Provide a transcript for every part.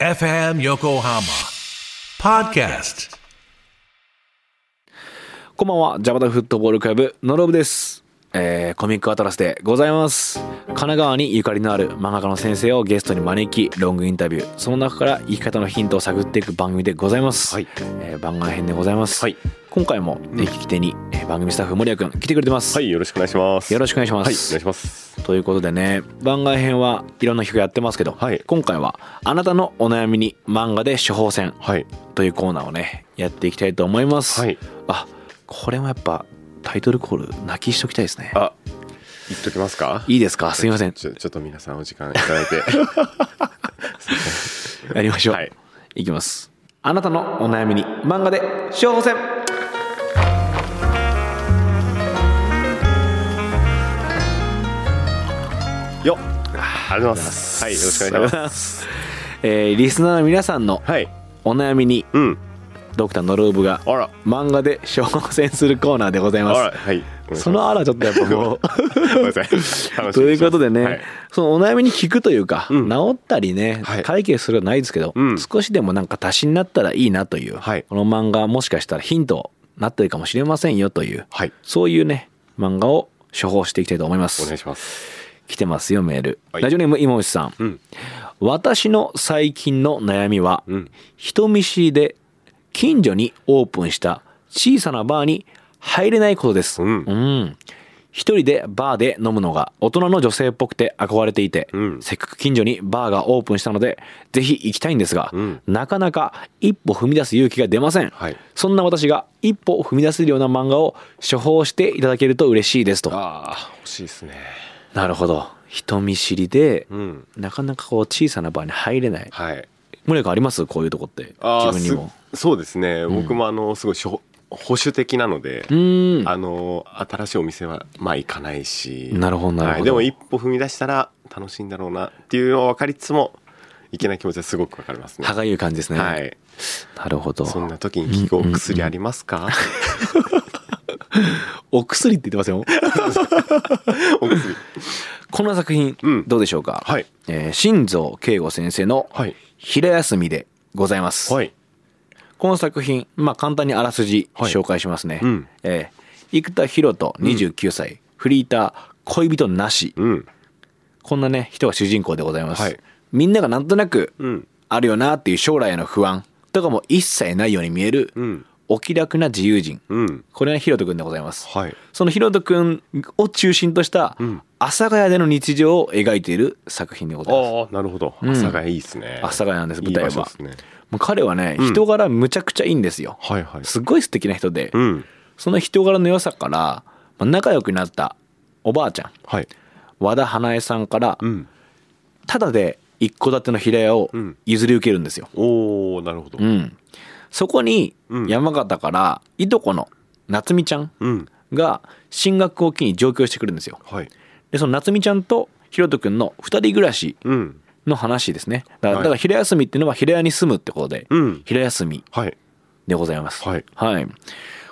FM Yokohama Podcast. こんばんは、ジャパタフットボールクラブ、のろぶです。えー、コミックアトラスでございます。神奈川にゆかりのある漫画家の先生をゲストに招き、ロングインタビュー、その中から生き方のヒントを探っていく番組でございます。はいえー番外編でございます。はい今回も、えー聞き手に、えー番組スタッフ森谷くん来てくれてます。はい、よろしくお願いします。よろしくお願いしますはい、お願いします。ということでね、番外編はいろんな人がやってますけど、はい今回はあなたのお悩みに漫画で処方箋はい、というコーナーをね、やっていきたいと思います。はい。あこれもやっぱタイトルコール泣きしときたいですねあ、言っときますか？いいですか？すいませんちょ、ちょっと皆さんお時間いただいて。やりましょう、はいい、きますあなたのお悩みに漫画で処方箋よっ。ありがとうございます。はい、よろしくお願いします。す、えーリスナーの皆さんのはい。お悩みにうん。ドクターノローブが。漫画で処方箋するコーナーでございあますら、はい。そのあらちょっとやっぱもう ということでね、はいそのお悩みに聞くというか、うん治ったりね、はい解決するのはないですけど、うん少しでもなんか足しになったらいいなという、はいこの漫画はもしかしたらヒントになってるかもしれませんよという、はい。そういうね漫画を処方していきたいと思いますお願いします。来てますよメール、はいラジオネーム今内さん、うん。私の最近の悩みは、うん。人見知りで近所にオープンした小さなバーに入れないことです。うんん一人でバーで飲むのが大人の女性っぽくて憧れていて、うんせっかく近所にバーがオープンしたので、ぜひ行きたいんですが、うんなかなか一歩踏み出す勇気が出ません。はいそんな私が一歩踏み出せるような漫画を処方していただけると嬉しいですと。ああ、欲しいですね。なるほど。人見知りで、うん。なかなかこう小さなバーに入れない。はい。森君あります？こういうとこって。自分にも。すそうですね。僕もあの、すごいしょ保守的なので。あの新しいお店はまあ行かないしなるほどなるほどはい、でも一歩踏み出したら楽しいんだろうなっていうのは分かりつつもいけない気持ちはすごく分かりますね歯がゆい感じですね。はいなるほど。そんな時に効くお薬ありますか、お薬って言ってますよ。お薬この作品、うんどうでしょうか？はいえー新蔵慶吾先生のはい平休みでございます。はいこの作品、まあ簡単にあらすじはい紹介しますね。うんえー生田博人29歳、フリーター、恋人なし。うんこんなね、人が主人公でございます。はいみんながなんとなくうんあるよなっていう将来への不安とかも一切ないように見える、うんお気楽な自由人。うん。これがヒロト君でございます。はい。そのヒロト君を中心としたうん。阿佐ヶ谷での日常を描いている作品でございます。ああなるほど。ん。阿佐ヶ谷いいですね。阿佐ヶ谷なんです舞台は。ねもう彼はね、うん人柄むちゃくちゃいいんですよ。はいはい。すごい素敵な人で、うん。その人柄の良さから、まあ仲良くなったおばあちゃん、はい。和田花江さんから、うん。ただで一戸建ての平屋をうん。譲り受けるんですよ。おおなるほど。うん。そこにうん。山形からいとこの夏美ちゃんうん。が進学を機に上京してくるんですよ。はい。で、その夏美ちゃんとひろとくんの二人暮らしうん。の話ですね。だから,、はい。だから平休みっていうのは平屋に住むってことで、うん。平休みはい。でございます。はい。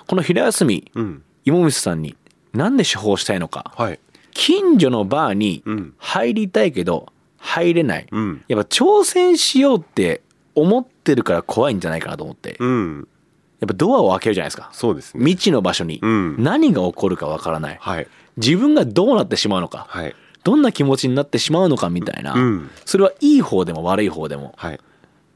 この平休み、うん。芋虫さんになんで処方したいのか。はい。近所のバーにうん。入りたいけど入れない。うん。やっぱ挑戦しようって思ってるから怖いんじゃないかなと思って。うん。やっぱドアを開けるじゃないですか。そうですね。未知の場所に。うん。何が起こるかわからない。はい。自分がどうなってしまうのか。はい。どんな気持ちになってしまうのかみたいな。うん。それはいい方でも悪い方でもはい。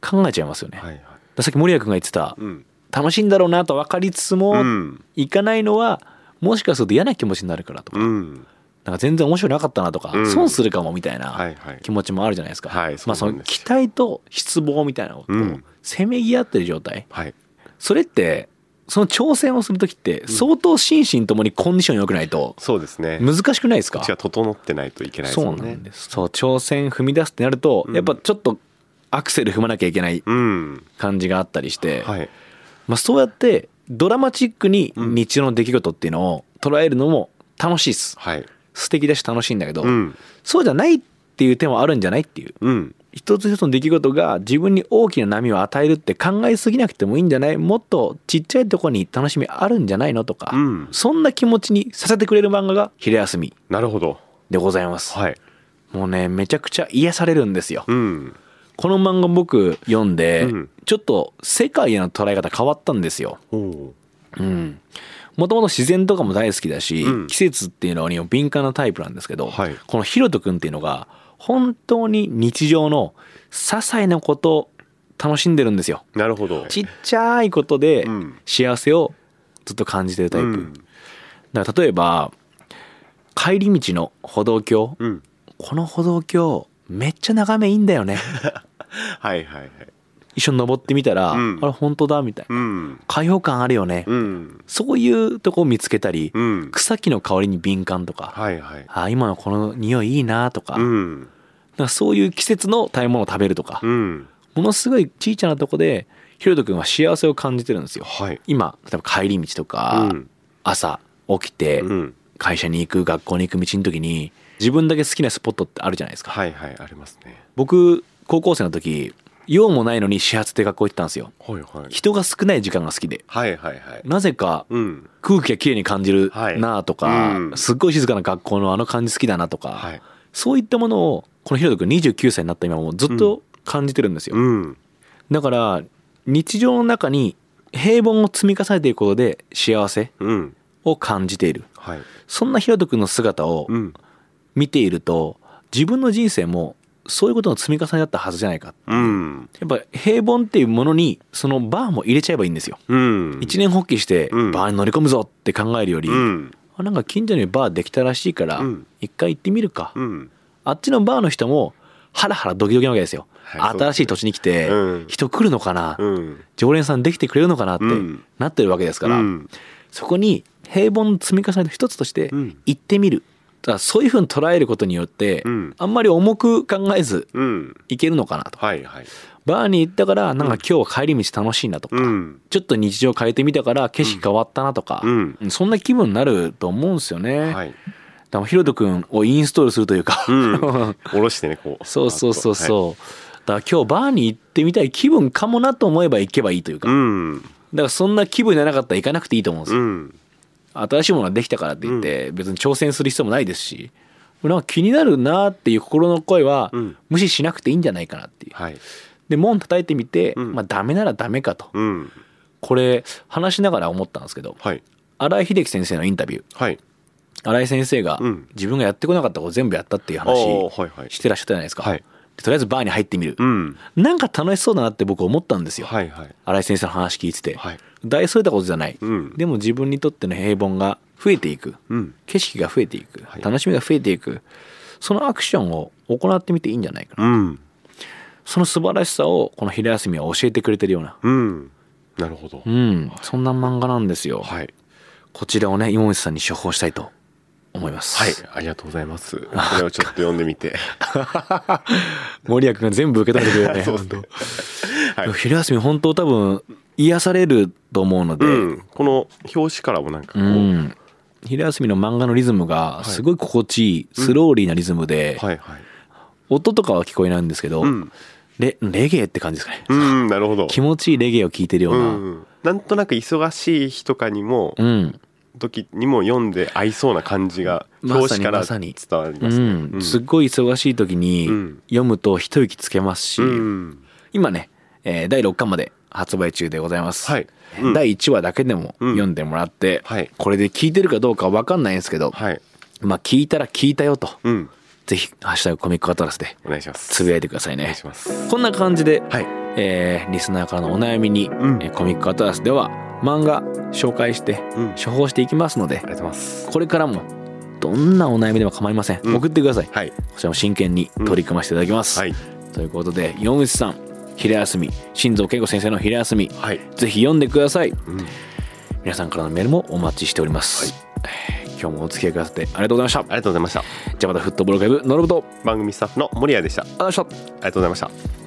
考えちゃいますよね。はいはい。さっき森谷君が言ってた、うん。楽しいんだろうなと分かりつつも、うん。行かないのはもしかすると嫌な気持ちになるからとか、うんなんか全然面白くなかったなとか、うん。損するかもみたいはいなはい。気持ちもあるじゃないですか。はいまあその期待と失望みたいなこううん。せめぎ合ってる状態。はい。それってその挑戦をする時って相当心身ともにコンディション良くないとそうですね。難しくないですか？こっちが整ってないといけないですそうなんです。そう挑戦踏み出すってなると、うん。やっぱちょっとアクセル踏まなきゃいけないうん。感じがあったりして、はい。まあ、そうやってドラマチックに日常の出来事っていうのを捉えるのも楽しいっす。はい素敵だし楽しいんだけど、うん。そうじゃないっていう点はあるんじゃないっていう。うん。一つ一つの出来事が自分に大きな波を与えるって考えすぎなくてもいいんじゃない？もっとちっちゃいところに楽しみあるんじゃないの？とか、うん。そんな気持ちにさせてくれる漫画が「昼休みなるほど」でございます、はい。もうねめちゃくちゃ癒されるんですよ。うん。この漫画僕読んで、うん。ちょっと世界への捉え方変わったんですよ。うん。もともと自然とかも大好きだし、うん。季節っていうのにも敏感なタイプなんですけど、はい。このヒロト君っていうのが本当に日常の些細なことを楽しんでるんですよ。なるほど。ちっちゃいことでうん。幸せをずっと感じてるタイプ。うん。だから例えば帰り道の歩道橋、うん。この歩道橋めっちゃ眺めいいんだよね。はいはいはい一緒に登ってみたら、うん。あれ本当だみたいな。うん。開放感あるよね、うん。そういうとこを見つけたり、うん。草木の香りに敏感とか、はいはい。あ今のこの匂いいいなとか,、かそういう季節の食べ物を食べるとか、うん。ものすごい小さなとこでひろとくんは幸せを感じてるんですよ。はい。今例えば帰り道とか、うん。朝起きてうん。会社に行く学校に行く道の時に自分だけ好きなスポットってあるじゃないですか、はいはいありますね。僕高校生の時用もないのに始発で学校行ってたんですよ。はいはい。人が少ない時間が好きで。はいはいはい。なぜかうん。空気がきれいに感じるはい。なとか、うん。すっごい静かな学校のあの感じ好きだなとか、はい。そういったものをこのひろとくん29歳になった今もずっと感じてるんですよ、うん。だから日常の中に平凡を積み重ねていくことで幸せうん。を感じている。はい。そんなひろとくんの姿をうん。見ていると自分の人生もそういうことの積み重ねだったはずじゃないか。うん。やっぱ平凡っていうものにそのバーも入れちゃえばいいんですよ。うん。一年発起してうん。バーに乗り込むぞって考えるより、うん。あなんか近所にバーできたらしいからうん。一回行ってみるか、うん。あっちのバーの人もハラハラドキドキなわけですよ、はい新しい土地に来てうん。人来るのかな、うん。常連さんできてくれるのかなってうん。なってるわけですから、うん。そこに平凡の積み重ねの一つとしてうん。行ってみるだそういうふうに捉えることによって、うん。あんまり重く考えずうん。いけるのかなと。はいはい。バーに行ったからなんか今日は帰り道楽しいなとか、うん。ちょっと日常変えてみたから景色変わったなとか、うん。そんな気分になると思うんですよね。はい。だからひろとくんをインストールするというか、うん。下ろしてねこう。そうそうそうう。そう、だから今日バーに行ってみたい気分かもなと思えば行けばいいというか、だうん。からそんな気分じゃなかったら行かなくていいと思うんですよ。うん新しいものができたからって言って別に挑戦する必要もないですしなんか気になるなっていう心の声はうん。無視しなくていいんじゃないかなっていう。はい。で門叩いてみて、うん。まあダメならダメかと。うん。これ話しながら思ったんですけどはい。新井秀樹先生のインタビュー。はい。新井先生がうん。自分がやってこなかったことを全部やったっていうあ話してらっしゃったじゃないですか、はい。でとりあえずバーに入ってみる、うん。なんか楽しそうだなって僕思ったんですよ、はいはい。新井先生の話聞いてて、はい。大それたことじゃない、うん。でも自分にとっての平凡が増えていく。うん。景色が増えていく。はい。楽しみが増えていく。そのアクションを行ってみていいんじゃないかな、うん。その素晴らしさをこの昼休みは教えてくれてるような。うん。なるほど。うん。そんな漫画なんですよ、はい。こちらをね今内さんに処方したいと思います。はい。ありがとうございます。これをちょっと読んでみて。森谷君が全部受け止めてくれるね そうですね。はい。昼休み本当多分癒されると思うので、うん。この表紙からもなんかこう。うん。昼休みの漫画のリズムがすごい心地いい、スローリーなリズムで、はいはい。音とかは聞こえないんですけど、うん。レレゲエって感じですかね、うんなるほど。気持ちいいレゲエを聴いてるよううな、ん。なんとなく忙しい日とかにもうん時にも読んで合いそうな感じがまさに表紙から伝わりうますね。ん。すっごい忙しい時にうん。読むと一息つけますし、うん。今ね、えー第6巻まで発売中でございます、はい。うん。第1話だけでもうん。読んでもらって、はい。これで聞いてるかどうかわかんないんですけど、はい。まあ聞いたら聞いたよと、うん。ぜひ「ハッシュタグコミックアトラス」でお願いします。つぶやいてくださいお願ねいします。こんな感じで、はい。えーリスナーからのお悩みに、ん。えーコミックアトラスでは漫画紹介してうん。処方していきますのでありがとうございます。これからもどんなお悩みでも構いません、うん。送ってください。はい。こちらも真剣に取り組ませていただきます、はい。ということで岩口さん昼休み新蔵恵子先生の昼休みはい。ぜひ読んでください。うん。皆さんからのメールもお待ちしております、えー今日もお付き合いくださってありがとうございました。ありがとうございました。じゃあまたフットボールクラブノルブと番組スタッフの森谷でした。ありありがとうございました。がとうございました